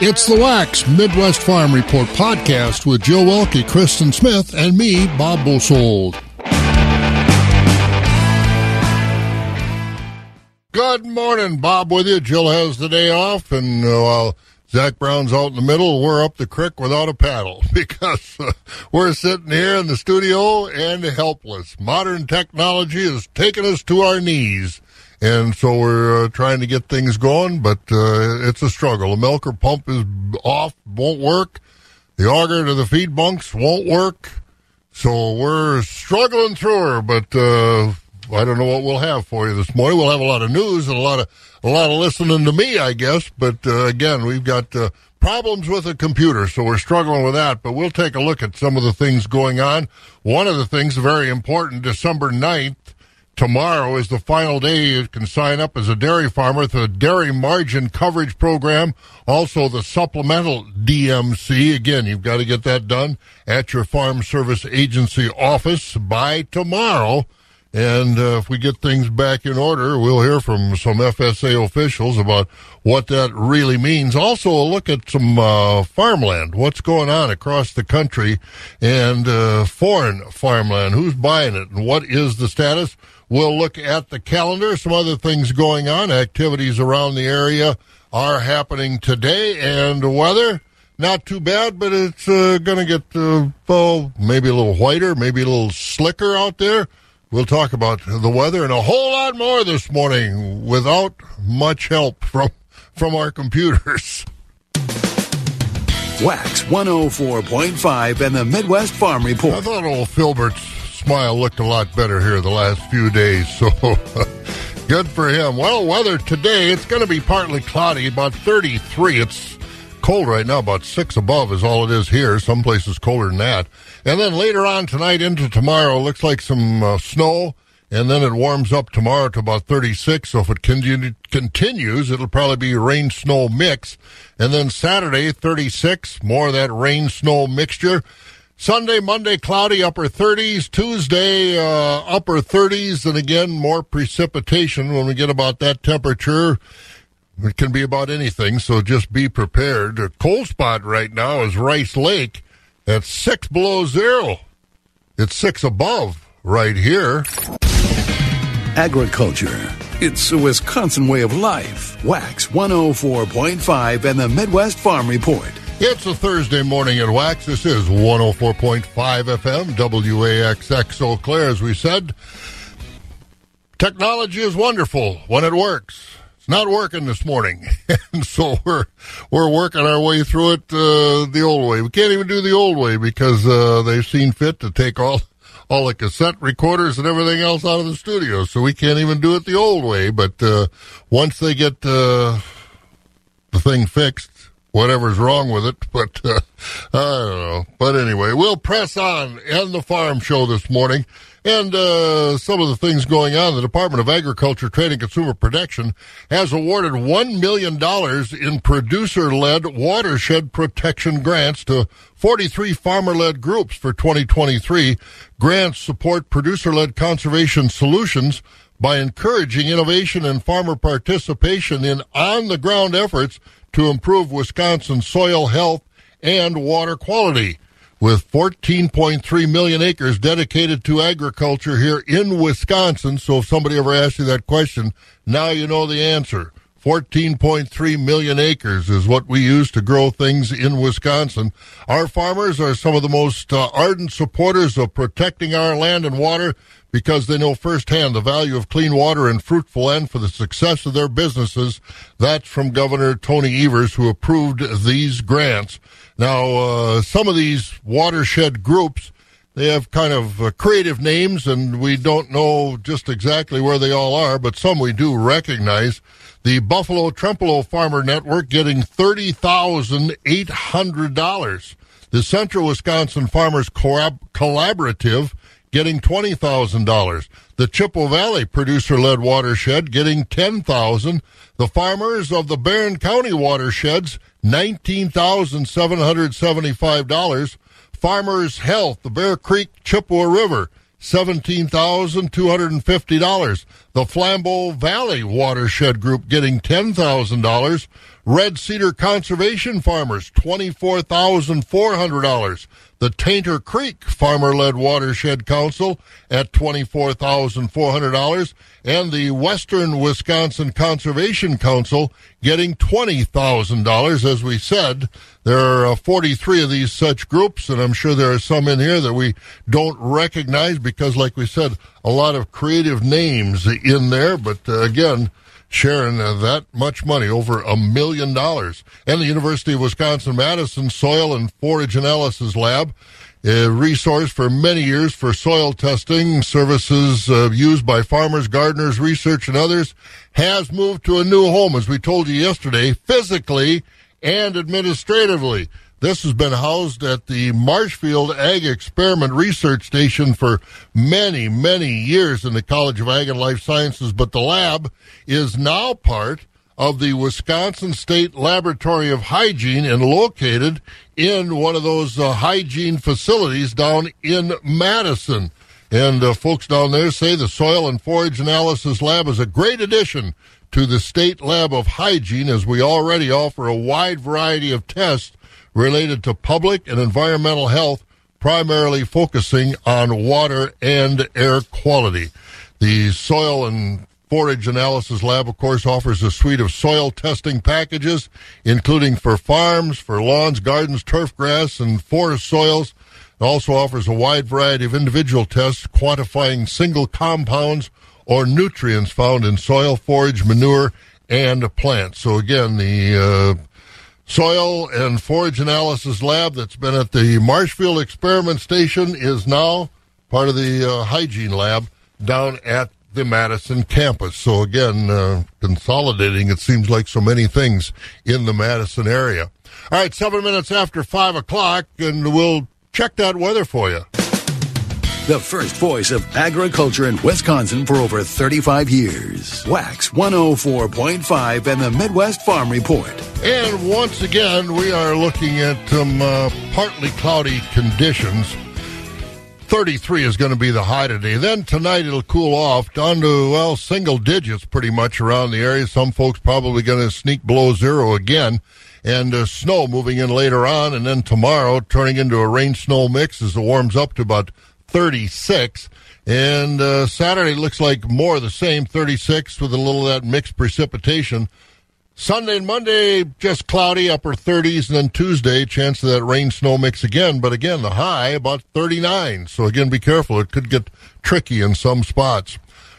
It's the Wax Midwest Farm Report podcast with Joe Welke, Kristen Smith, and me, Bob Bosold. Good morning, Bob. With you. Jill has the day off, and uh, while Zach Brown's out in the middle, we're up the creek without a paddle because uh, we're sitting here in the studio and helpless. Modern technology has taken us to our knees and so we're uh, trying to get things going, but uh, it's a struggle. The milker pump is off, won't work. The auger to the feed bunks won't work. So we're struggling through her, but uh, I don't know what we'll have for you this morning. We'll have a lot of news and a lot of a lot of listening to me, I guess. But uh, again, we've got uh, problems with the computer, so we're struggling with that. But we'll take a look at some of the things going on. One of the things very important, December 9th, Tomorrow is the final day you can sign up as a dairy farmer to the Dairy Margin Coverage Program, also the Supplemental DMC. Again, you've got to get that done at your Farm Service Agency office by tomorrow. And uh, if we get things back in order, we'll hear from some FSA officials about what that really means. Also, a look at some uh, farmland, what's going on across the country, and uh, foreign farmland. Who's buying it, and what is the status? We'll look at the calendar, some other things going on, activities around the area are happening today, and weather not too bad, but it's uh, going to get uh, oh, maybe a little whiter, maybe a little slicker out there. We'll talk about the weather and a whole lot more this morning without much help from from our computers. Wax 104.5 and the Midwest Farm Report. I thought old Filbert's smile looked a lot better here the last few days, so good for him. Well, weather today, it's going to be partly cloudy, about 33. It's cold right now, about 6 above is all it is here. Some places colder than that. And then later on tonight into tomorrow, looks like some uh, snow, and then it warms up tomorrow to about 36. So if it continue, continues, it'll probably be rain snow mix. And then Saturday, 36, more of that rain snow mixture. Sunday, Monday, cloudy, upper 30s. Tuesday, uh, upper 30s. And again, more precipitation when we get about that temperature. It can be about anything, so just be prepared. A cold spot right now is Rice Lake at six below zero. It's six above right here. Agriculture. It's a Wisconsin way of life. Wax 104.5 and the Midwest Farm Report. It's a Thursday morning at Wax. This is 104.5 FM, WAXX Eau Claire, as we said. Technology is wonderful when it works. It's not working this morning, and so we're we're working our way through it uh, the old way. We can't even do the old way because uh, they've seen fit to take all all the cassette recorders and everything else out of the studio, so we can't even do it the old way. But uh, once they get uh, the thing fixed, whatever's wrong with it. But uh, I don't know. But anyway, we'll press on and the farm show this morning. And uh, some of the things going on, the Department of Agriculture, Trade, and Consumer Protection has awarded $1 million in producer led watershed protection grants to 43 farmer led groups for 2023. Grants support producer led conservation solutions by encouraging innovation and farmer participation in on the ground efforts to improve Wisconsin's soil health and water quality. With 14.3 million acres dedicated to agriculture here in Wisconsin. So if somebody ever asks you that question, now you know the answer. 14.3 million acres is what we use to grow things in Wisconsin. Our farmers are some of the most uh, ardent supporters of protecting our land and water because they know firsthand the value of clean water and fruitful land for the success of their businesses. That's from Governor Tony Evers, who approved these grants. Now, uh, some of these watershed groups, they have kind of uh, creative names, and we don't know just exactly where they all are, but some we do recognize. The Buffalo Trempealeau Farmer Network getting $30,800. The Central Wisconsin Farmers Collaborative getting $20,000. The Chippewa Valley producer-led watershed getting 10000 The farmers of the Barron County watersheds, $19,775. Farmers Health, the Bear Creek Chippewa River, $17,250. The Flambeau Valley Watershed Group getting $10,000. Red Cedar Conservation Farmers, $24,400. The Tainter Creek Farmer Led Watershed Council at $24,400. And the Western Wisconsin Conservation Council getting $20,000. As we said, there are uh, 43 of these such groups, and I'm sure there are some in here that we don't recognize because, like we said, a lot of creative names in there. But uh, again, sharing uh, that much money, over a million dollars. And the University of Wisconsin Madison Soil and Forage Analysis Lab, a resource for many years for soil testing services uh, used by farmers, gardeners, research, and others, has moved to a new home, as we told you yesterday, physically and administratively. This has been housed at the Marshfield Ag Experiment Research Station for many, many years in the College of Ag and Life Sciences, but the lab is now part of the Wisconsin State Laboratory of Hygiene and located in one of those uh, hygiene facilities down in Madison. And uh, folks down there say the Soil and Forage Analysis Lab is a great addition to the State Lab of Hygiene as we already offer a wide variety of tests related to public and environmental health, primarily focusing on water and air quality. The Soil and Forage Analysis Lab, of course, offers a suite of soil testing packages, including for farms, for lawns, gardens, turf grass, and forest soils. It also offers a wide variety of individual tests quantifying single compounds or nutrients found in soil, forage, manure, and plants. So again, the uh, Soil and Forage Analysis Lab that's been at the Marshfield Experiment Station is now part of the uh, Hygiene Lab down at the Madison campus. So again, uh, consolidating, it seems like so many things in the Madison area. All right, seven minutes after five o'clock, and we'll check that weather for you. The first voice of agriculture in Wisconsin for over 35 years. Wax 104.5 and the Midwest Farm Report. And once again, we are looking at some uh, partly cloudy conditions. 33 is going to be the high today. Then tonight it'll cool off down to, well, single digits pretty much around the area. Some folks probably going to sneak below zero again. And uh, snow moving in later on. And then tomorrow turning into a rain snow mix as it warms up to about 36. And uh, Saturday looks like more of the same 36 with a little of that mixed precipitation. Sunday and Monday, just cloudy, upper 30s, and then Tuesday, chance of that rain snow mix again. But again, the high about 39. So again, be careful. It could get tricky in some spots.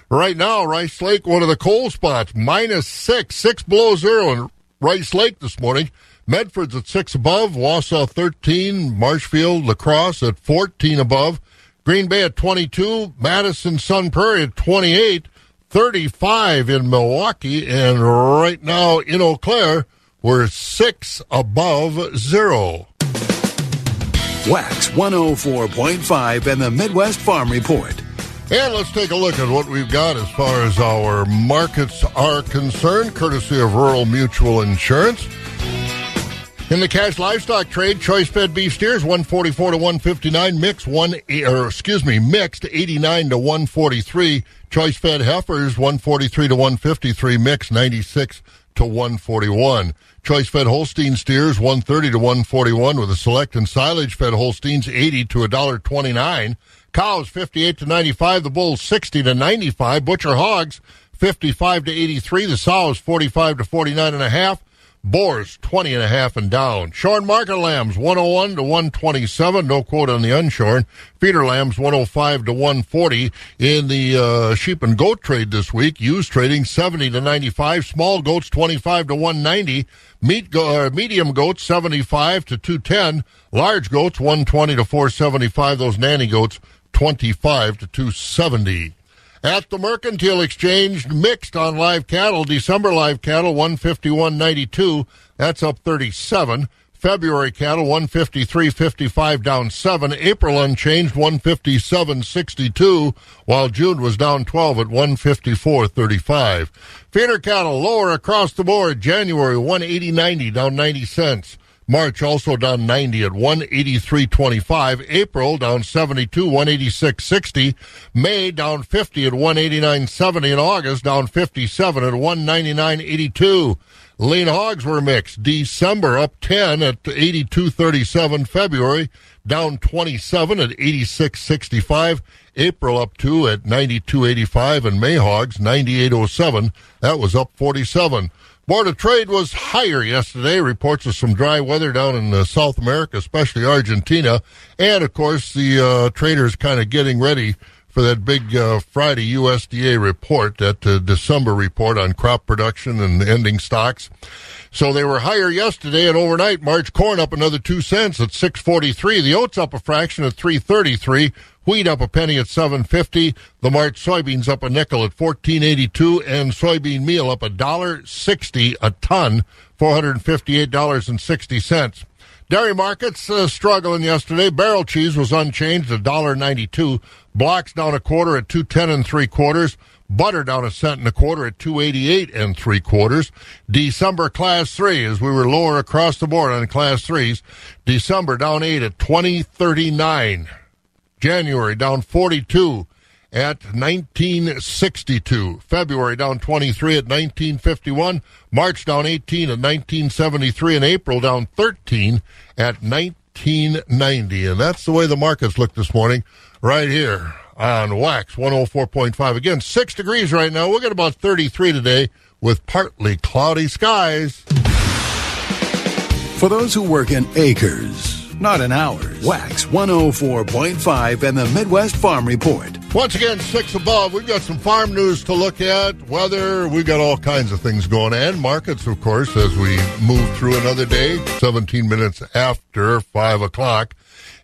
Right now, Rice Lake, one of the cold spots, minus six, six below zero in Rice Lake this morning. Medford's at six above, Wausau 13, Marshfield, La Crosse at 14 above, Green Bay at 22, Madison Sun Prairie at 28. 35 in Milwaukee, and right now in Eau Claire, we're six above zero. Wax 104.5 and the Midwest Farm Report. And let's take a look at what we've got as far as our markets are concerned, courtesy of Rural Mutual Insurance. In the cash livestock trade, choice fed beef steers 144 to 159, mix one or excuse me, mixed 89 to 143. Choice fed heifers 143 to 153, mixed 96 to 141. Choice fed Holstein steers 130 to 141 with a select and silage fed Holsteins 80 to $1.29. Cows 58 to 95, the bulls 60 to 95, butcher hogs 55 to 83, the sows 45 to 49 and a half. Boars, 20 and a half and down. Shorn market lambs, 101 to 127. No quote on the unshorn. Feeder lambs, 105 to 140. In the uh, sheep and goat trade this week, used trading 70 to 95. Small goats, 25 to 190. Meat go- uh, medium goats, 75 to 210. Large goats, 120 to 475. Those nanny goats, 25 to 270. At the Mercantile Exchange, mixed on live cattle, December live cattle 151.92, that's up 37. February cattle 153.55 down 7. April unchanged 157.62 while June was down 12 at 154.35. Feeder cattle lower across the board. January 180.90 down 90 cents. March also down 90 at 183.25. April down 72, 186.60. May down 50 at 189.70. And August down 57 at 199.82. Lean hogs were mixed. December up 10 at 82.37. February down 27 at 86.65. April up 2 at 92.85. And May hogs 98.07. That was up 47. Board of Trade was higher yesterday. Reports of some dry weather down in uh, South America, especially Argentina. And, of course, the uh, traders kind of getting ready for that big uh, Friday USDA report, that uh, December report on crop production and ending stocks. So they were higher yesterday and overnight. March corn up another two cents at 643. The oats up a fraction at 333. Wheat up a penny at 750. The March soybeans up a nickel at 1482 and soybean meal up a dollar 60 a ton, $458.60. Dairy markets uh, struggling yesterday. Barrel cheese was unchanged at $1.92. Blocks down a quarter at 210 and three quarters. Butter down a cent and a quarter at 288 and three quarters. December class three, as we were lower across the board on class threes. December down eight at 2039. January down 42 at 1962. February down 23 at 1951. March down 18 at 1973. And April down 13 at 1990. And that's the way the markets look this morning right here on Wax 104.5. Again, six degrees right now. We'll get about 33 today with partly cloudy skies. For those who work in acres, not in hours. Wax 104.5 and the Midwest Farm Report. Once again, six above. We've got some farm news to look at, weather. We've got all kinds of things going on. Markets, of course, as we move through another day, 17 minutes after 5 o'clock.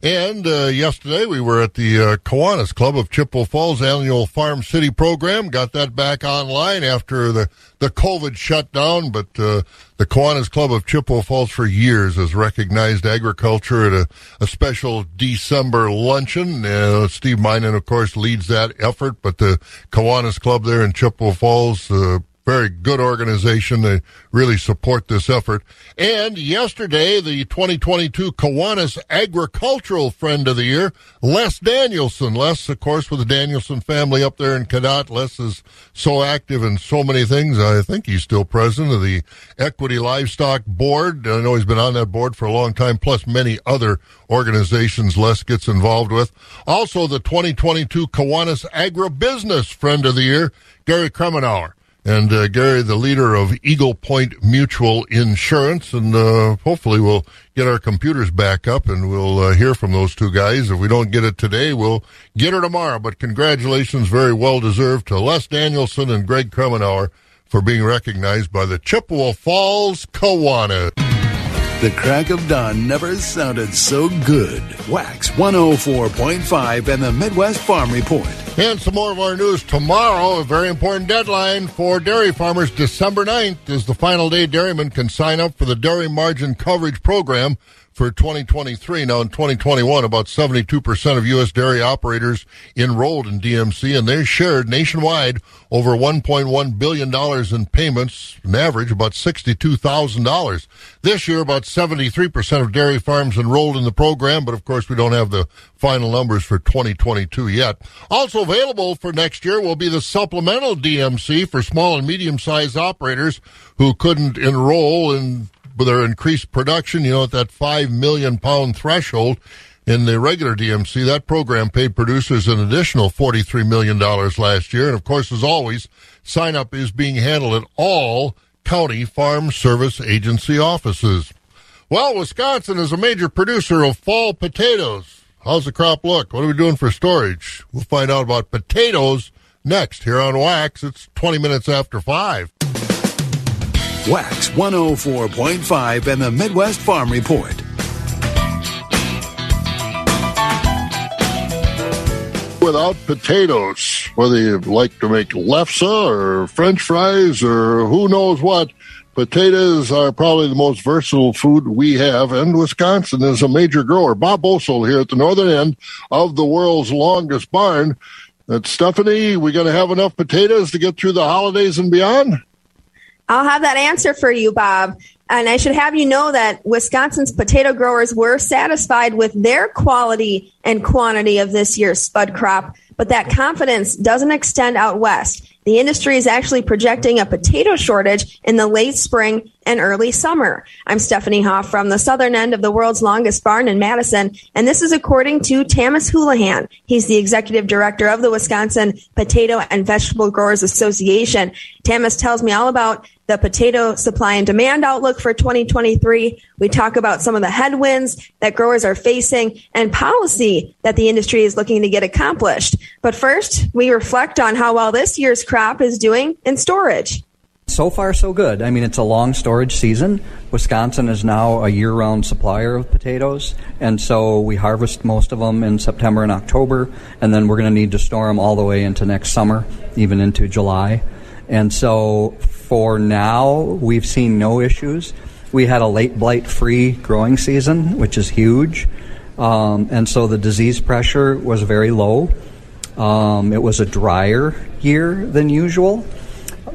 And uh, yesterday we were at the uh, Kiwanis Club of Chippewa Falls annual Farm City program. Got that back online after the, the COVID shutdown. But uh, the Kiwanis Club of Chippewa Falls for years has recognized agriculture at a, a special December luncheon. Uh, Steve Minen, of course, leads that effort. But the Kiwanis Club there in Chippewa Falls uh, very good organization. They really support this effort. And yesterday, the 2022 Kiwanis Agricultural Friend of the Year, Les Danielson. Les, of course, with the Danielson family up there in Cadott. Les is so active in so many things. I think he's still president of the Equity Livestock Board. I know he's been on that board for a long time, plus many other organizations Les gets involved with. Also, the 2022 Kiwanis Agribusiness Friend of the Year, Gary Kremenauer. And uh, Gary, the leader of Eagle Point Mutual Insurance, and uh, hopefully we'll get our computers back up and we'll uh, hear from those two guys. If we don't get it today, we'll get her tomorrow. But congratulations, very well deserved to Les Danielson and Greg Kremenauer for being recognized by the Chippewa Falls Kiwanis. The crack of dawn never sounded so good. Wax 104.5 and the Midwest Farm Report. And some more of our news tomorrow. A very important deadline for dairy farmers. December 9th is the final day dairymen can sign up for the Dairy Margin Coverage Program for 2023. Now, in 2021, about 72% of U.S. dairy operators enrolled in DMC, and they shared nationwide over $1.1 billion in payments, an average about $62,000. This year, about 73% of dairy farms enrolled in the program, but of course, we don't have the final numbers for 2022 yet. Also available for next year will be the supplemental DMC for small and medium sized operators who couldn't enroll in with their increased production, you know, at that 5 million pound threshold in the regular DMC, that program paid producers an additional $43 million last year. And of course, as always, sign up is being handled at all county farm service agency offices. Well, Wisconsin is a major producer of fall potatoes. How's the crop look? What are we doing for storage? We'll find out about potatoes next here on Wax. It's 20 minutes after 5. Wax 104.5 and the Midwest Farm Report. Without potatoes, whether you like to make lefse or french fries or who knows what, potatoes are probably the most versatile food we have, and Wisconsin is a major grower. Bob Bosold here at the northern end of the world's longest barn. That Stephanie, we going to have enough potatoes to get through the holidays and beyond? I'll have that answer for you, Bob. And I should have you know that Wisconsin's potato growers were satisfied with their quality and quantity of this year's spud crop, but that confidence doesn't extend out west. The industry is actually projecting a potato shortage in the late spring and early summer. I'm Stephanie Hoff from the southern end of the world's longest barn in Madison, and this is according to Tamas Houlihan. He's the executive director of the Wisconsin Potato and Vegetable Growers Association. Tamas tells me all about the potato supply and demand outlook for 2023. We talk about some of the headwinds that growers are facing and policy that the industry is looking to get accomplished. But first, we reflect on how well this year's crop is doing in storage. So far, so good. I mean, it's a long storage season. Wisconsin is now a year round supplier of potatoes, and so we harvest most of them in September and October, and then we're going to need to store them all the way into next summer, even into July. And so for now, we've seen no issues. We had a late blight free growing season, which is huge. Um, and so the disease pressure was very low. Um, it was a drier year than usual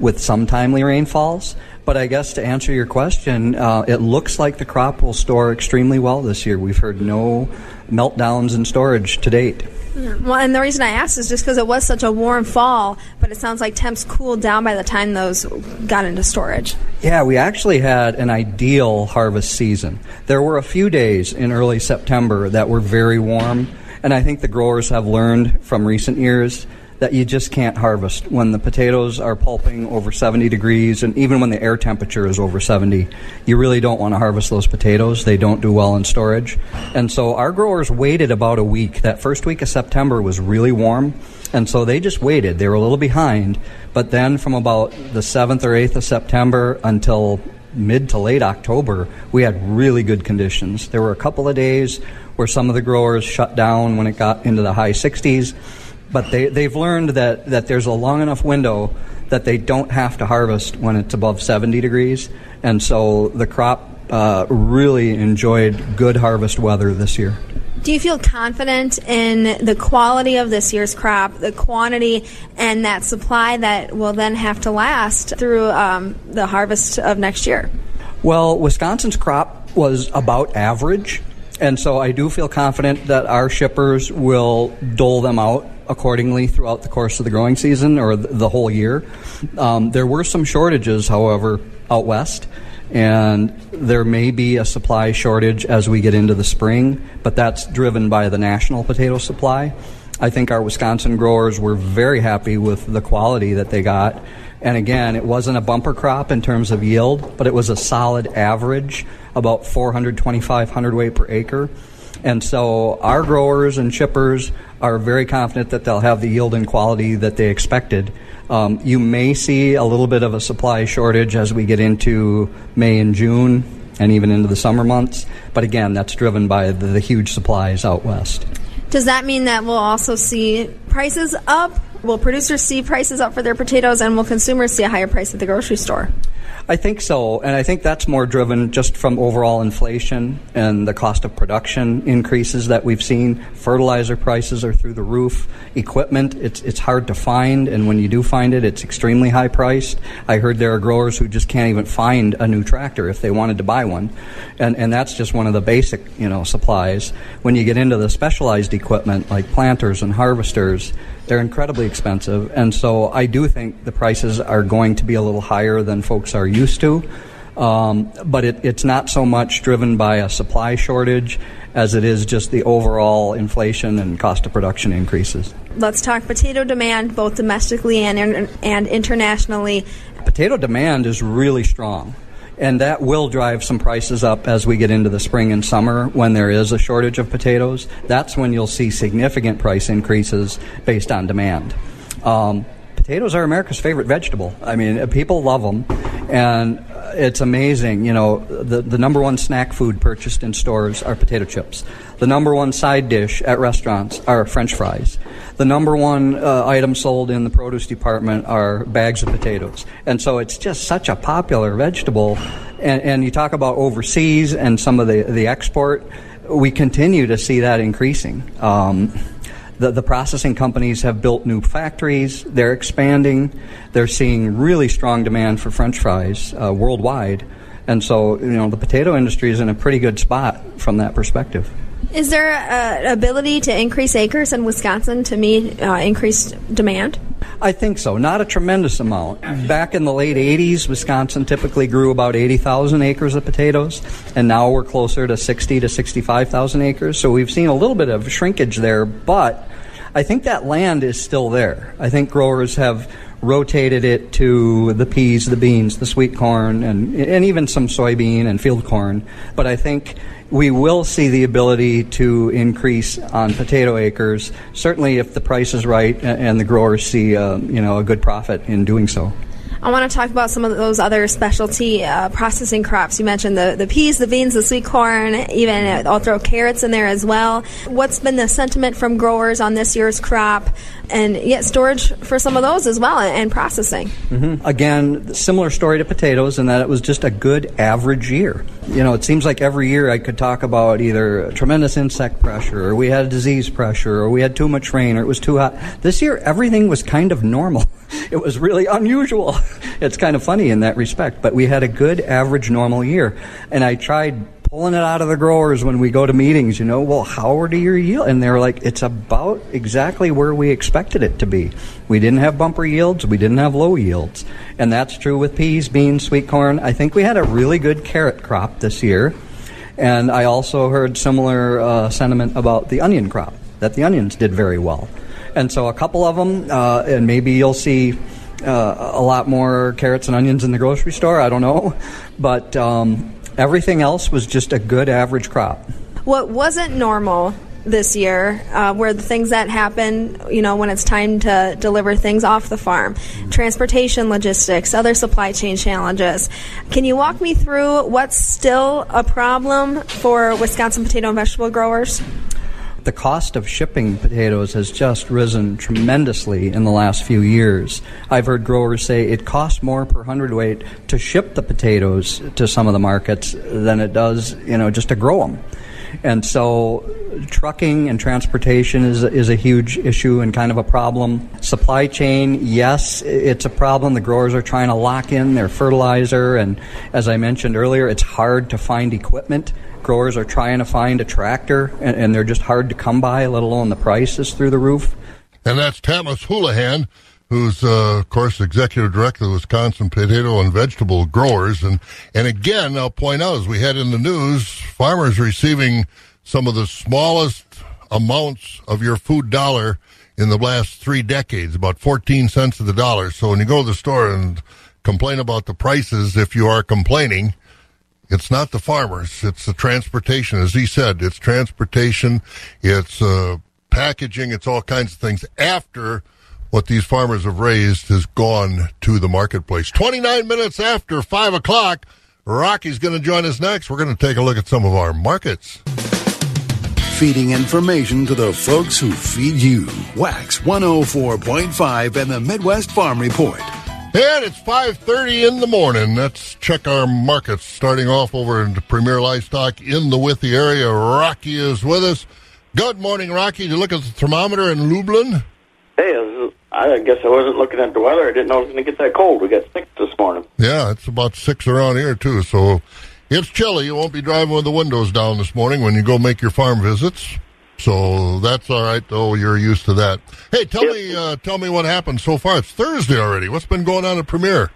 with some timely rainfalls. But I guess to answer your question, uh, it looks like the crop will store extremely well this year. We've heard no meltdowns in storage to date. Well, and the reason I asked is just because it was such a warm fall, but it sounds like temps cooled down by the time those got into storage. Yeah, we actually had an ideal harvest season. There were a few days in early September that were very warm, and I think the growers have learned from recent years that you just can't harvest. When the potatoes are pulping over 70 degrees and even when the air temperature is over 70 you really don't want to harvest those potatoes. They don't do well in storage. And so our growers waited about a week. That first week of september was really warm and so they just waited. They were a little behind. But then from about the 7th or 8th of september until mid to late october we had really good conditions. There were a couple of days where some of the growers shut down when it got into the high 60s but they, they've learned that, that there's a long enough window that they don't have to harvest when it's above 70 degrees. And so the crop uh, really enjoyed good harvest weather this year. Do you feel confident in the quality of this year's crop, the quantity, and that supply that will then have to last through um, the harvest of next year? Well, Wisconsin's crop was about average. And so I do feel confident that our shippers will dole them out accordingly throughout the course of the growing season or the whole year. Um, there were some shortages, however, out west, and there may be a supply shortage as we get into the spring, but that's driven by the national potato supply. I think our Wisconsin growers were very happy with the quality that they got. And again, it wasn't a bumper crop in terms of yield, but it was a solid average, about 425 hundredweight per acre. And so our growers and shippers are very confident that they'll have the yield and quality that they expected. Um, you may see a little bit of a supply shortage as we get into May and June and even into the summer months. But again, that's driven by the, the huge supplies out west. Does that mean that we'll also see prices up? Will producers see prices up for their potatoes and will consumers see a higher price at the grocery store? I think so, and I think that's more driven just from overall inflation and the cost of production increases that we've seen. Fertilizer prices are through the roof. Equipment, it's it's hard to find, and when you do find it, it's extremely high priced. I heard there are growers who just can't even find a new tractor if they wanted to buy one, and and that's just one of the basic you know supplies. When you get into the specialized equipment like planters and harvesters, they're incredibly expensive, and so I do think the prices are going to be a little higher than folks are used to. Um, but it, it's not so much driven by a supply shortage as it is just the overall inflation and cost of production increases. Let's talk potato demand, both domestically and, and internationally. Potato demand is really strong and that will drive some prices up as we get into the spring and summer when there is a shortage of potatoes. That's when you'll see significant price increases based on demand. Um, potatoes are America's favorite vegetable. I mean, people love them, and it's amazing. You know, the, the number one snack food purchased in stores are potato chips. The number one side dish at restaurants are French fries. The number one uh, item sold in the produce department are bags of potatoes. And so it's just such a popular vegetable. And, and you talk about overseas and some of the, the export, we continue to see that increasing. Um, the, the processing companies have built new factories. They're expanding. They're seeing really strong demand for French fries uh, worldwide. And so, you know, the potato industry is in a pretty good spot from that perspective. Is there an ability to increase acres in Wisconsin to meet uh, increased demand? I think so. Not a tremendous amount. Back in the late 80s, Wisconsin typically grew about 80,000 acres of potatoes, and now we're closer to 60 to 65,000 acres. So we've seen a little bit of shrinkage there, but I think that land is still there. I think growers have rotated it to the peas, the beans, the sweet corn, and, and even some soybean and field corn. But I think we will see the ability to increase on potato acres, certainly if the price is right and the growers see uh, you know a good profit in doing so. I want to talk about some of those other specialty uh, processing crops. You mentioned the, the peas, the beans, the sweet corn, even uh, I'll throw carrots in there as well. What's been the sentiment from growers on this year's crop? And yet, storage for some of those as well and processing. Mm-hmm. Again, similar story to potatoes in that it was just a good average year. You know, it seems like every year I could talk about either tremendous insect pressure, or we had a disease pressure, or we had too much rain, or it was too hot. This year, everything was kind of normal. It was really unusual. It's kind of funny in that respect, but we had a good average normal year. And I tried pulling it out of the growers when we go to meetings, you know, well, how are your yield? And they're like, it's about exactly where we expected it to be. We didn't have bumper yields, we didn't have low yields. And that's true with peas, beans, sweet corn. I think we had a really good carrot crop this year. And I also heard similar uh, sentiment about the onion crop, that the onions did very well. And so a couple of them, uh, and maybe you'll see uh, a lot more carrots and onions in the grocery store. I don't know. But um, Everything else was just a good average crop. What wasn't normal this year uh, were the things that happen, you know, when it's time to deliver things off the farm. Transportation logistics, other supply chain challenges. Can you walk me through what's still a problem for Wisconsin potato and vegetable growers? The cost of shipping potatoes has just risen tremendously in the last few years. I've heard growers say it costs more per hundredweight to ship the potatoes to some of the markets than it does, you know, just to grow them. And so trucking and transportation is, is a huge issue and kind of a problem. Supply chain, yes, it's a problem. The growers are trying to lock in their fertilizer. And as I mentioned earlier, it's hard to find equipment growers are trying to find a tractor, and, and they're just hard to come by, let alone the prices through the roof. And that's Tamas Houlihan, who's, uh, of course, executive director of the Wisconsin Potato and Vegetable Growers. And, and again, I'll point out, as we had in the news, farmers receiving some of the smallest amounts of your food dollar in the last three decades, about 14 cents of the dollar. So when you go to the store and complain about the prices, if you are complaining, it's not the farmers. It's the transportation. As he said, it's transportation. It's uh, packaging. It's all kinds of things after what these farmers have raised has gone to the marketplace. 29 minutes after 5 o'clock, Rocky's going to join us next. We're going to take a look at some of our markets. Feeding information to the folks who feed you. Wax 104.5 and the Midwest Farm Report. And it's 5.30 in the morning. Let's check our markets. Starting off over in Premier Livestock in the Withee area. Rocky is with us. Good morning, Rocky. Did you look at the thermometer in Lublin? Hey, I guess I wasn't looking at the weather. I didn't know it was going to get that cold. We got six this morning. Yeah, it's about six around here, too. So it's chilly. You won't be driving with the windows down this morning when you go make your farm visits. So that's all right, though. You're used to that. Hey, tell yep. me, uh, tell me what happened so far. It's Thursday already. What's been going on at Premier?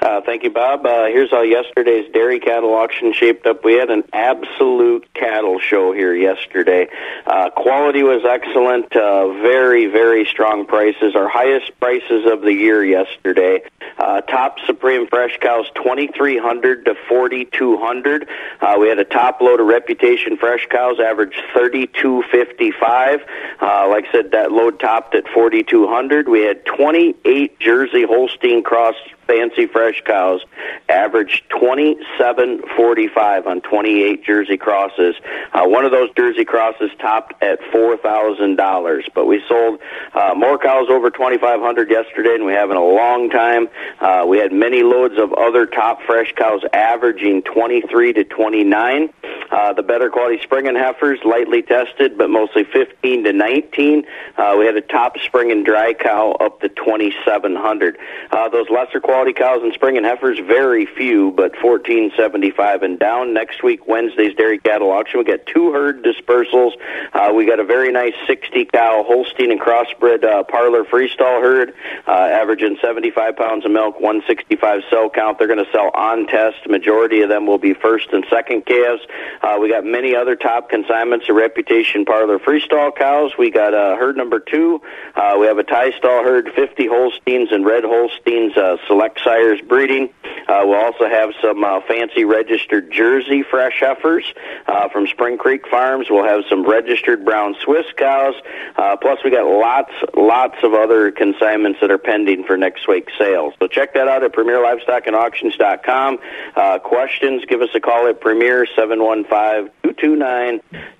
Uh, thank you, Bob. Uh, here's how yesterday's dairy cattle auction shaped up. We had an absolute cattle show here yesterday. Uh, quality was excellent. Uh, very, very strong prices. Our highest prices of the year yesterday. Uh, top Supreme Fresh cows, 2300 to 4200 uh, We had a top load of Reputation Fresh cows, average 3255 uh, Like I said, that load topped at 4200 We had 28 Jersey Holstein Cross fancy fresh cows averaged 27.45 on 28 Jersey crosses. Uh, one of those Jersey crosses topped at four thousand dollars, but we sold uh, more cows over 2,500 yesterday than we have in a long time. Uh, we had many loads of other top fresh cows averaging 23 to 29. Uh, the better quality spring and heifers, lightly tested, but mostly 15 to 19. Uh, we had a top spring and dry cow up to 2,700. Uh, those lesser quality quality cows in spring and heifers, very few, but fourteen seventy five and down. Next week, Wednesday's dairy cattle auction, we got two herd dispersals. Uh, we got a very nice sixty cow Holstein and crossbred uh, parlor freestall herd, uh, averaging seventy five pounds of milk, one sixty five cell count. They're going to sell on test. Majority of them will be first and second calves. Uh, we got many other top consignments of reputation parlor freestall cows. We got uh, herd number two. Uh, we have a tie stall herd, 50 Holsteins and red Holsteins, uh, select sires breeding. Uh, we'll also have some uh, fancy registered Jersey fresh heifers uh, from Spring Creek Farms. We'll have some registered brown Swiss cows. Uh, plus, we got lots, lots of other consignments that are pending for next week's sales. So check that out at PremierLivestockAndAuctions.com. Uh, questions, give us a call at Premier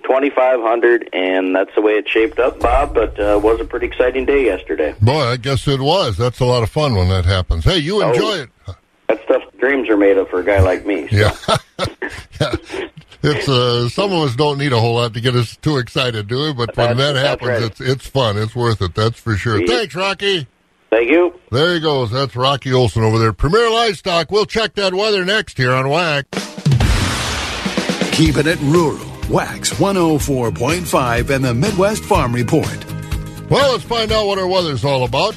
715-229-2500, and that's the way it shaped up, Bob, but uh, was a pretty exciting day yesterday. Boy, I guess it was. That's a lot of fun when that happens. Hey, you Oh. enjoy it. That stuff dreams are made of for a guy like me. Yeah. yeah. It's uh, some of us don't need a whole lot to get us too excited, do we? But when That's- that happens, right. it's it's fun. It's worth it. That's for sure. Yeah. Thanks, Rocky. Thank you. There he goes. That's Rocky Olson over there. Premier Livestock. We'll check that weather next here on WAC. Keeping it rural. Wax 104.5 and the Midwest Farm Report. Well, let's find out what our weather's all about.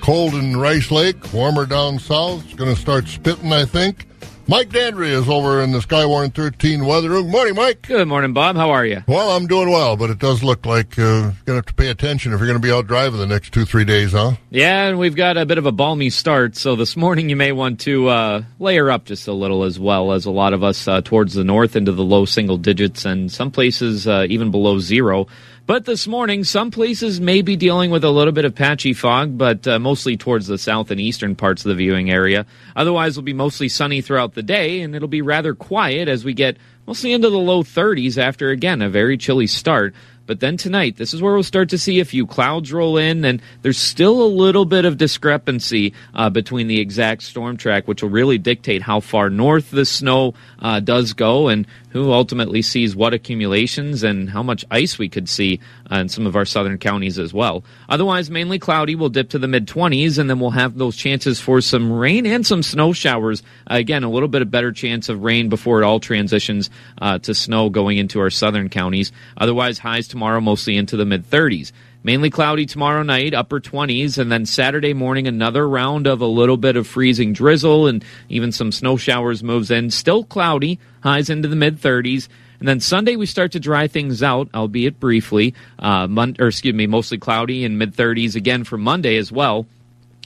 Cold in Rice Lake, warmer down south. It's going to start spitting, I think. Mike Dandry is over in the Skywarn 13 weather room. Morning, Mike. Good morning, Bob. How are you? Well, I'm doing well, but it does look like uh, you're going to have to pay attention if you're going to be out driving the next two, three days, huh? Yeah, and we've got a bit of a balmy start. So this morning you may want to uh, layer up just a little as well as a lot of us uh, towards the north into the low single digits and some places uh, even below zero. But this morning, some places may be dealing with a little bit of patchy fog, but uh, mostly towards the south and eastern parts of the viewing area. Otherwise, it'll be mostly sunny throughout the day, and it'll be rather quiet as we get mostly into the low 30s after, again, a very chilly start. But then tonight, this is where we'll start to see a few clouds roll in, and there's still a little bit of discrepancy uh, between the exact storm track, which will really dictate how far north the snow uh, does go and who ultimately sees what accumulations and how much ice we could see in some of our southern counties as well. Otherwise, mainly cloudy. We'll dip to the mid 20s, and then we'll have those chances for some rain and some snow showers. Uh, again, a little bit of better chance of rain before it all transitions uh, to snow going into our southern counties. Otherwise, highs tomorrow mostly into the mid 30s. Mainly cloudy tomorrow night, upper 20s, and then Saturday morning, another round of a little bit of freezing drizzle and even some snow showers moves in. Still cloudy, highs into the mid 30s. And then Sunday we start to dry things out, albeit briefly. Uh, mon- or excuse me, mostly cloudy and mid 30s again for Monday as well.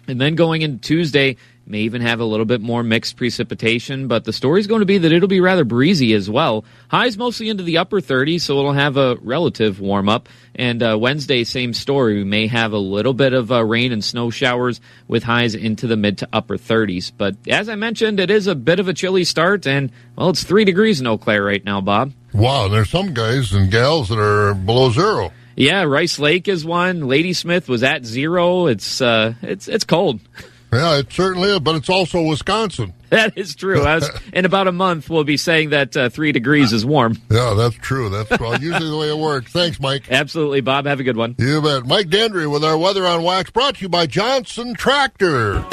And then going into Tuesday, may even have a little bit more mixed precipitation, but the story's going to be that it'll be rather breezy as well. Highs mostly into the upper 30s, so it'll have a relative warm up. And uh, Wednesday, same story. We may have a little bit of uh, rain and snow showers with highs into the mid to upper 30s. But as I mentioned, it is a bit of a chilly start, and well, it's three degrees in Eau Claire right now, Bob. Wow, there's some guys and gals that are below zero. Yeah, Rice Lake is one. Ladysmith was at zero. It's uh, it's it's cold. Yeah, it certainly is, but it's also Wisconsin. That is true. Was, in about a month, we'll be saying that uh, three degrees is warm. Yeah, that's true. That's well, usually the way it works. Thanks, Mike. Absolutely, Bob. Have a good one. You bet. Mike Dandry with our weather on wax brought to you by Johnson Tractor.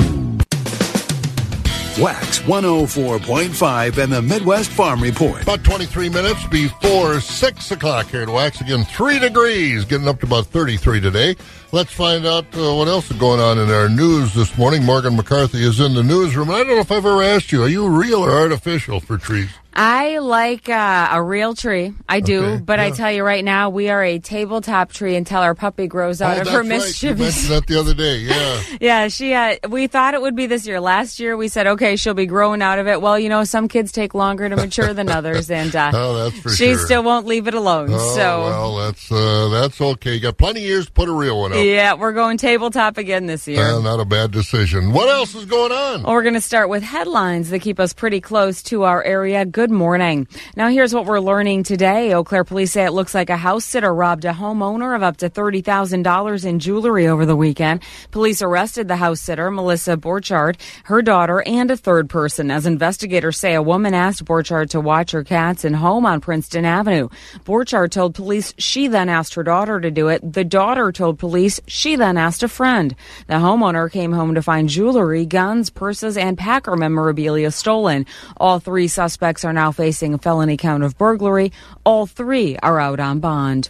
Wax 104.5 and the Midwest Farm Report. About 23 minutes before 6 o'clock here at Wax. Again, 3 degrees, getting up to about 33 today. Let's find out uh, what else is going on in our news this morning. Morgan McCarthy is in the newsroom. I don't know if I've ever asked you, are you real or artificial for trees? I like uh, a real tree. I do, Okay, but I tell you right now, we are a tabletop tree until our puppy grows out oh, of her right. Mischievous. mentioned that the other day. Yeah. yeah, she. Uh, we thought it would be this year. Last year, we said, okay, she'll be growing out of it. Well, you know, some kids take longer to mature than others, and uh, Oh, that's for she sure. still won't leave it alone. Oh, so. well, that's uh, that's okay. You got plenty of years to put a real one up. Yeah, we're going tabletop again this year. Uh, not a bad decision. What else is going on? Well, we're going to start with headlines that keep us pretty close to our area. Good Good morning. Now, here's what we're learning today. Eau Claire police say it looks like a house sitter robbed a homeowner of up to $30,000 in jewelry over the weekend. Police arrested the house sitter, Melissa Borchard, her daughter, and a third person. As investigators say, a woman asked Borchard to watch her cats in home on Princeton Avenue. Borchard told police she then asked her daughter to do it. The daughter told police she then asked a friend. The homeowner came home to find jewelry, guns, purses, and Packer memorabilia stolen. All three suspects are now facing a felony count of burglary. All three are out on bond.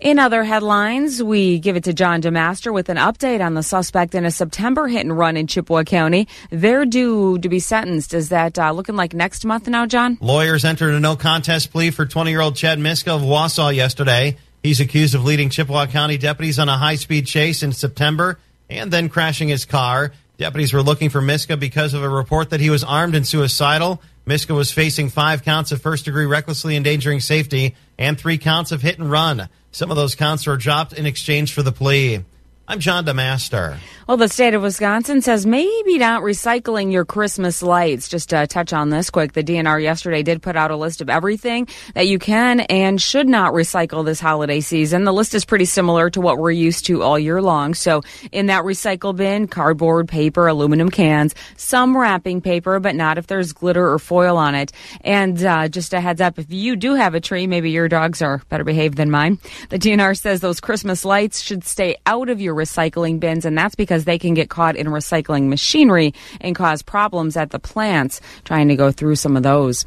In other headlines, we give it to John DeMaster with an update on the suspect in a September hit and run in Chippewa County. They're due to be sentenced. Is that uh, looking like next month now, John? Lawyers entered a no contest plea for 20 year old Chad Miska of Wausau yesterday. He's accused of leading Chippewa County deputies on a high speed chase in September and then crashing his car. Deputies were looking for Miska because of a report that he was armed and suicidal. Miska was facing five counts of first degree recklessly endangering safety and three counts of hit and run. Some of those counts were dropped in exchange for the plea. I'm John DeMaster. Well, the state of Wisconsin says maybe not recycling your Christmas lights. Just to touch on this quick, the DNR yesterday did put out a list of everything that you can and should not recycle this holiday season. The list is pretty similar to what we're used to all year long. So in that recycle bin, cardboard, paper, aluminum cans, some wrapping paper, but not if there's glitter or foil on it. And uh, just a heads up, if you do have a tree, maybe your dogs are better behaved than mine. The DNR says those Christmas lights should stay out of your recycling bins, and that's because they can get caught in recycling machinery and cause problems at the plants trying to go through some of those.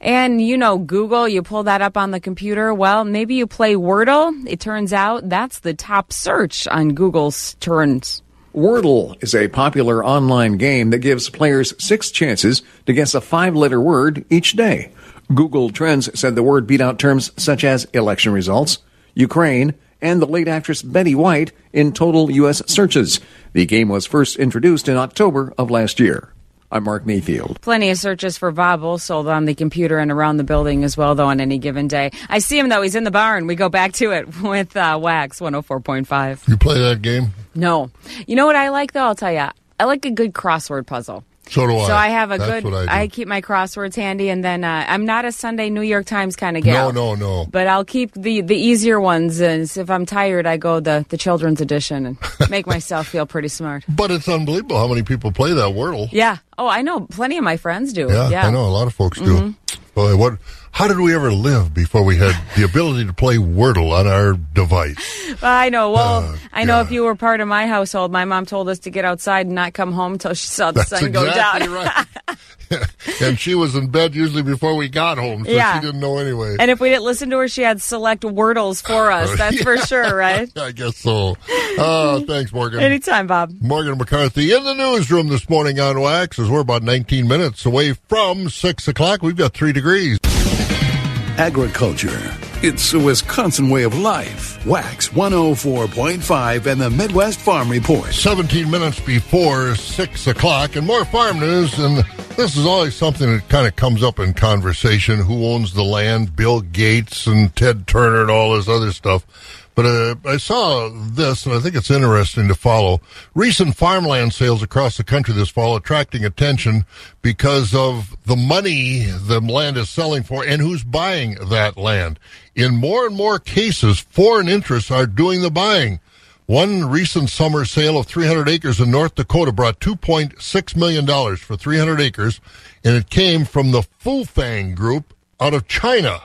And you know, Google, you pull that up on the computer. Well, maybe you play Wordle. It turns out that's the top search on Google Trends. Wordle is a popular online game that gives players six chances to guess a five letter word each day. Google Trends said the word beat out terms such as election results, Ukraine, and the late actress Betty White in total U.S. searches. The game was first introduced in October of last year. I'm Mark Mayfield. Plenty of searches for Bosold on the computer and around the building as well, though, on any given day. I see him, though. He's in the barn. We go back to it with uh, Wax 104.5. You play that game? No. You know what I like, though? I'll tell you. I like a good crossword puzzle. So do I. So I have a That's good. I, I, keep my crosswords handy, and then uh, I'm not a Sunday New York Times kind of gal. No, no, no. But I'll keep the the easier ones, and if I'm tired, I go the the children's edition and make myself feel pretty smart. But it's unbelievable how many people play that Wordle. Yeah. Oh, I know. Plenty of my friends do. Yeah, Yeah. I know a lot of folks do. Mm-hmm. Boy, what? How did we ever live before we had the ability to play Wordle on our device? Well, I know. Well, Oh, I know if you were part of my household, my mom told us to get outside and not come home till she saw the That's sun go exactly down. right. and she was in bed usually before we got home, so Yeah. she didn't know anyway. And if we didn't listen to her, she had select wordles for us. That's for sure, right? I guess so. Oh, thanks, Morgan. Anytime, Bob. Morgan McCarthy in the newsroom this morning on Wax as we're about 19 minutes away from 6 o'clock. We've got 3 degrees. Agriculture. It's a Wisconsin way of life. Wax 104.5 and the Midwest Farm Report. 17 minutes before 6 o'clock, and more farm news. And this is always something that kind of comes up in conversation who owns the land, Bill Gates and Ted Turner and all this other stuff. But uh, I saw this, and I think it's interesting to follow. Recent farmland sales across the country this fall attracting attention because of the money the land is selling for and who's buying that land. In more and more cases, foreign interests are doing the buying. One recent summer sale of 300 acres in North Dakota brought $2.6 million for 300 acres, and it came from the Fufeng Group out of China.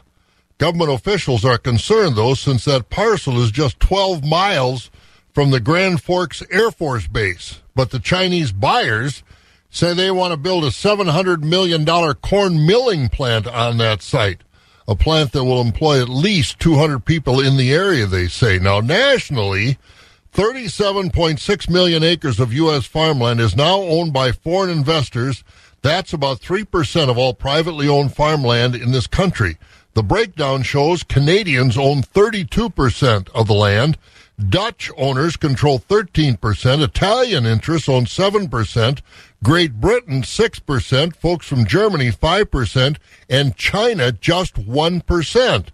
Government officials are concerned, though, since that parcel is just 12 miles from the Grand Forks Air Force Base. But the Chinese buyers say they want to build a $700 million corn milling plant on that site, a plant that will employ at least 200 people in the area, they say. Now, nationally, 37.6 million acres of U.S. farmland is now owned by foreign investors. That's about 3% of all privately owned farmland in this country. The breakdown shows Canadians own 32% of the land. Dutch owners control 13%. Italian interests own 7%. Great Britain 6%. Folks from Germany 5%. And China just 1%.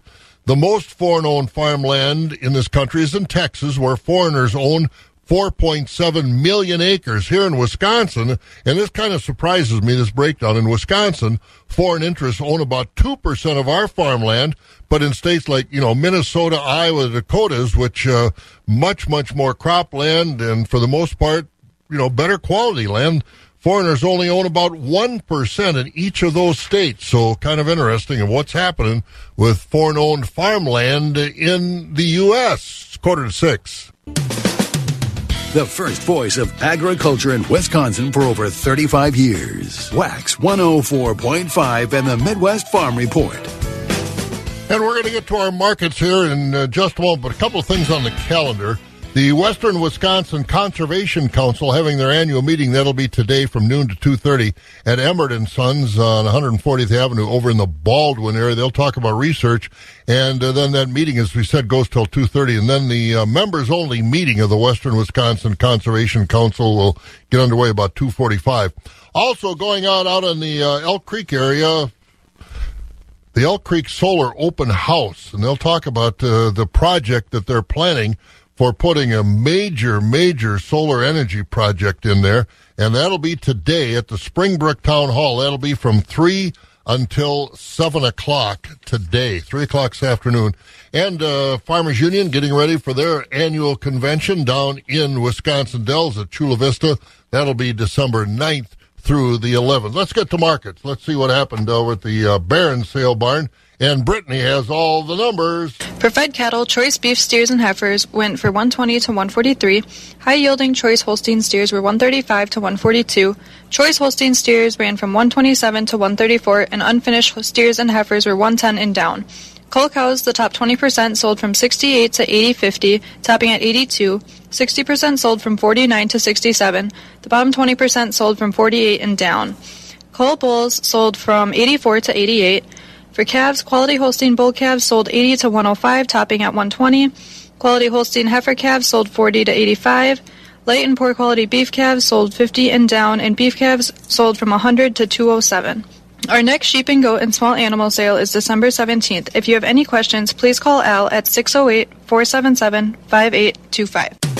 The most foreign owned farmland in this country is in Texas, where foreigners own 4.7 million acres here in Wisconsin. And this kind of surprises me, this breakdown. In Wisconsin, foreign interests own about 2% of our farmland, but in states like, you know, Minnesota, Iowa, Dakotas, which, uh, much, much more cropland and for the most part, you know, better quality land, foreigners only own about 1% in each of those states. So kind of interesting of what's happening with foreign owned farmland in the U.S. It's quarter to six. The first voice of agriculture in Wisconsin for over 35 years. Wax 104.5 and the Midwest Farm Report. And we're going to get to our markets here in uh, just a moment, but a couple of things on the calendar. The Western Wisconsin Conservation Council having their annual meeting. That'll be today from noon to 2.30 at Emmert and Sons on 140th Avenue over in the Baldwin area. They'll talk about research. And uh, then that meeting, as we said, goes till 2.30. And then the uh, members-only meeting of the Western Wisconsin Conservation Council will get underway about 2.45. Also going on out in the uh, Elk Creek area, the Elk Creek Solar Open House. And they'll talk about uh, the project that they're planning for putting a major, major solar energy project in there. And that'll be today at the Springbrook Town Hall. That'll be from 3 until 7 o'clock today, 3 o'clock this afternoon. And uh, Farmers Union getting ready for their annual convention down in Wisconsin Dells at Chula Vista. That'll be December 9th through the 11th. Let's get to markets. Let's see what happened over at the uh, Barron Sale Barn. And Brittany has all the numbers. For fed cattle, choice beef steers and heifers went for 120 to 143. High yielding choice Holstein steers were 135 to 142. Choice Holstein steers ran from 127 to 134, and unfinished steers and heifers were 110 and down. Cull cows, the top 20% sold from 68 to 80.50, topping at 82. 60% sold from 49 to 67. The bottom 20% sold from 48 and down. Cull bulls sold from 84 to 88. For calves, quality Holstein bull calves sold 80 to 105, topping at 120. Quality Holstein heifer calves sold 40 to 85. Light and poor quality beef calves sold 50 and down, and beef calves sold from 100 to 207. Our next sheep and goat and small animal sale is December 17th. If you have any questions, please call Al at 608 477 5825.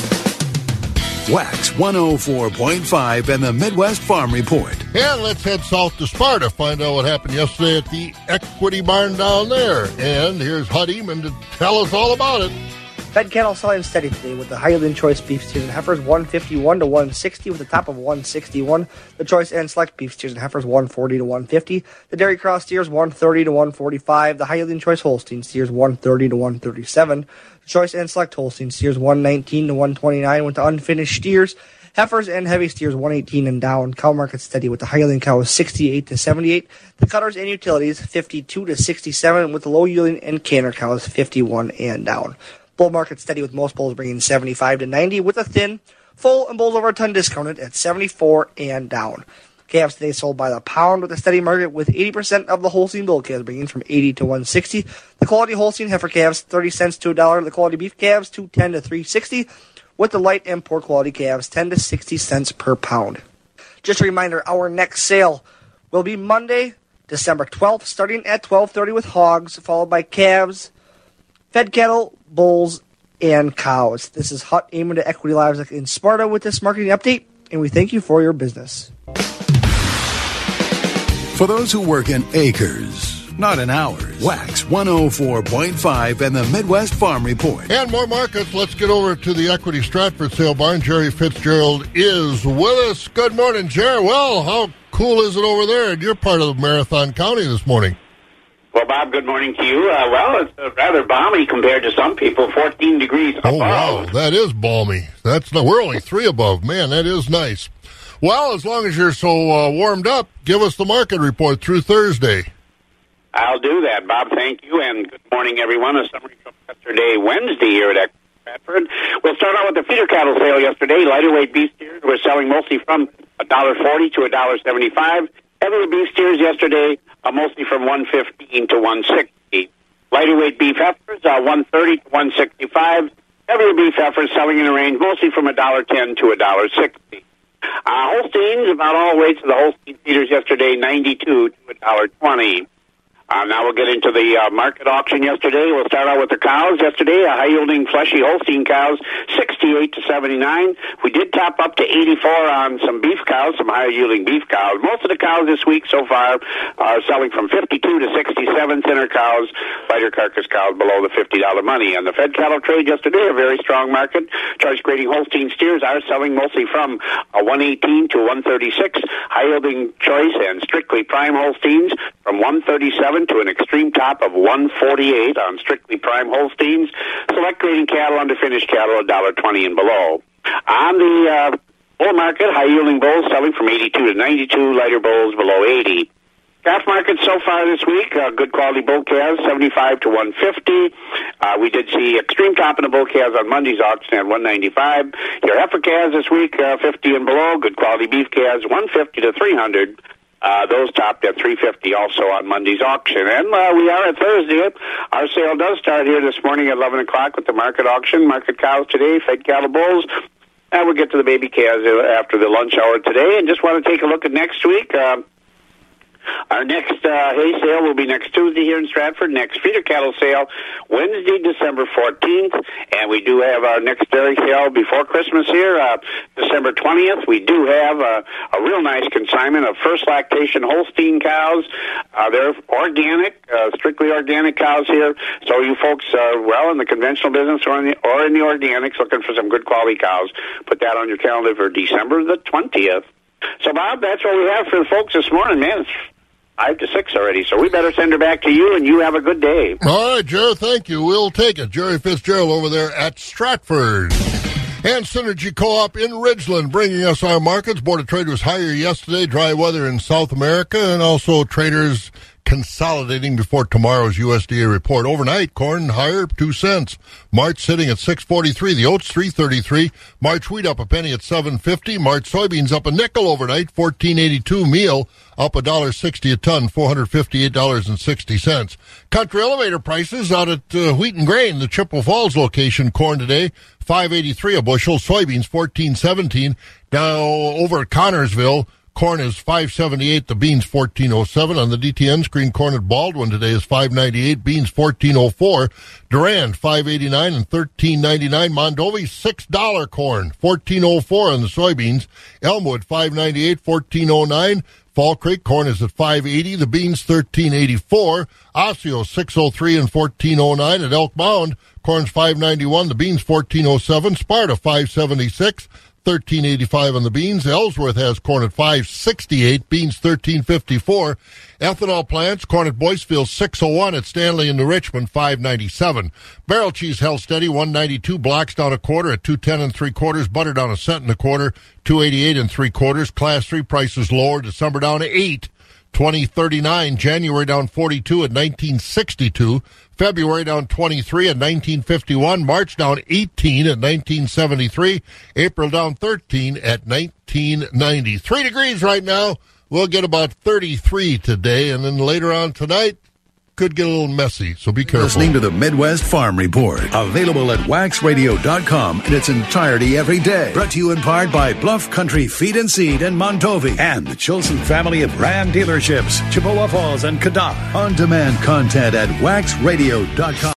Wax 104.5 and the Midwest Farm Report. And let's head south to Sparta, find out what happened yesterday at the Equity Barn down there. And here's Hud Eman to tell us all about it. Fed cattle selling steady today with the Highland choice beef steers and heifers 151 to 160 with the top of 161. The choice and select beef steers and heifers 140 to 150. The dairy cross steers 130 to 145. The Highland choice Holstein steers 130 to 137. Choice and select Holstein steers 119 to 129 with the unfinished steers. Heifers and heavy steers 118 and down. Cow market steady with the high yielding cows 68 to 78. The cutters and utilities 52 to 67 with the low yielding and canner cows 51 and down. Bull market steady with most bulls bringing 75 to 90 with a thin, full, and bulls over a ton discounted at 74 and down. Calves today sold by the pound with a steady market with 80% of the Holstein bull calves bringing from 80 to 160. The quality Holstein heifer calves 30 cents to a dollar. The quality beef calves 210 to 360 with the light and poor quality calves 10 to 60 cents per pound. Just a reminder, our next sale will be Monday, December 12th, starting at 12:30 with hogs, followed by calves, fed cattle, bulls, and cows. This is Hut aiming to Equity lives in Sparta with this marketing update, and we thank you for your business. For those who work in acres, not in hours, Wax 104.5 and the Midwest Farm Report. And more markets. Let's get over to the Equity Stratford sale barn. Jerry Fitzgerald is with us. Good morning, Jerry. Well, how cool is it over there in your part of Marathon County this morning? Well, Bob, good morning to you. Uh, well, it's uh, rather balmy compared to some people. 14 degrees Oh, above. wow. That is balmy. That's not, we're only three above. Man, that is nice. Well, as long as you're so uh, warmed up, give us the market report through Thursday. I'll do that, Bob. Thank you, and good morning, everyone. A summary from yesterday, Wednesday, here at Stratford. We'll start out with the feeder cattle sale yesterday. Lighter weight beef steers were selling mostly from $1.40 to $1.75. Heavier beef steers yesterday, uh, mostly from 115 to 160. Lighter weight beef heifers, uh, 130 to 165. Heavier beef heifers selling in the range mostly from $1.10 to $1.60. Uh, Holsteins, about all weights to the Holstein feeders yesterday, 92 to $1.20. Uh, Uh, now we'll get into the uh, market auction yesterday. We'll start out with the cows. Yesterday, A high-yielding fleshy Holstein cows, 68 to 79. We did top up to 84 on some beef cows, some high-yielding beef cows. Most of the cows this week so far are selling from 52 to 67. Thinner cows, lighter carcass cows below the $50 money. And the fed cattle trade yesterday, a very strong market. Choice grading Holstein steers are selling mostly from a 118 to 136. High-yielding choice and strictly prime Holsteins from 137 to an extreme top of 148 on strictly prime Holsteins. Select grading cattle under finished cattle, $1.20 and below. On the uh, bull market, high yielding bulls selling from 82 to 92, lighter bulls below 80. Calf market so far this week, uh, good quality bull calves, 75 to 150. Uh, we did see extreme top in the bull calves on Monday's auction at 195. Your heifer calves this week, uh, 50 and below. Good quality beef calves, 150 to 300. Uh, those topped at 350 also on Monday's auction. And uh, we are at Thursday. Our sale does start here this morning at 11 o'clock with the market auction. Market cows today, fed cattle bulls. And we'll get to the baby calves after the lunch hour today. And just want to take a look at next week. Uh, our next uh, hay sale will be next Tuesday here in Stratford. Next feeder cattle sale Wednesday, December 14th, and we do have our next dairy sale before Christmas here, uh, December 20th. We do have a, a real nice consignment of first lactation Holstein cows. Uh, they're organic, uh, strictly organic cows here. So you folks are well in the conventional business or in the, or in the organics, looking for some good quality cows. Put that on your calendar for December the 20th. So, Bob, that's what we have for the folks this morning, man. Five to six already, so we better send her back to you, and you have a good day. All right, Jerry, thank you. We'll take it. Jerry Fitzgerald over there at Stratford. And Synergy Co-op in Ridgeland bringing us our markets. Board of Trade was higher yesterday. Dry weather in South America and also traders consolidating before tomorrow's USDA report. Overnight, corn higher two cents. March sitting at six forty three. The oats three thirty three. March wheat up a penny at seven fifty. March soybeans up a nickel overnight, fourteen eighty two. Meal up a dollar sixty a ton, four hundred fifty eight dollars and sixty cents. Country elevator prices out at uh, Wheat and Grain, the Chippewa Falls location. Corn today five eighty three a bushel. Soybeans fourteen seventeen. Now over at Connorsville. Corn is 578, the beans 1407. On the DTN screen, corn at Baldwin today is 598, beans 1404. Durand 589 and 1399. Mondovi $6 corn, 1404 on the soybeans. Elmwood 598, 1409. Fall Creek corn is at 580, the beans 1384. Osseo 603 and 1409 at Elk Mound. Corn's 591, the beans 1407. Sparta 576. 1385 on the beans. Ellsworth has corn at 568, beans 1354. Ethanol plants, corn at Boyceville 601 at Stanley and New Richmond 597. Barrel cheese held steady 192, blocks down a quarter at 210 and three quarters, butter down a cent and a quarter, 288 and three quarters. Class 3 prices lower, December down to 8. 2039, January down 42 at 1962, February down 23 in 1951, March down 18 in 1973, April down 13 at 1990. Three degrees right now. We'll get about 33 today, and then later on tonight, could get a little messy, so be careful. Listening to the Midwest Farm Report, available at waxradio.com in its entirety every day. Brought to you in part by Bluff Country Feed and Seed in Mondovi and the Chilson family of Ram dealerships, Chippewa Falls and Cadott. On demand content at waxradio.com.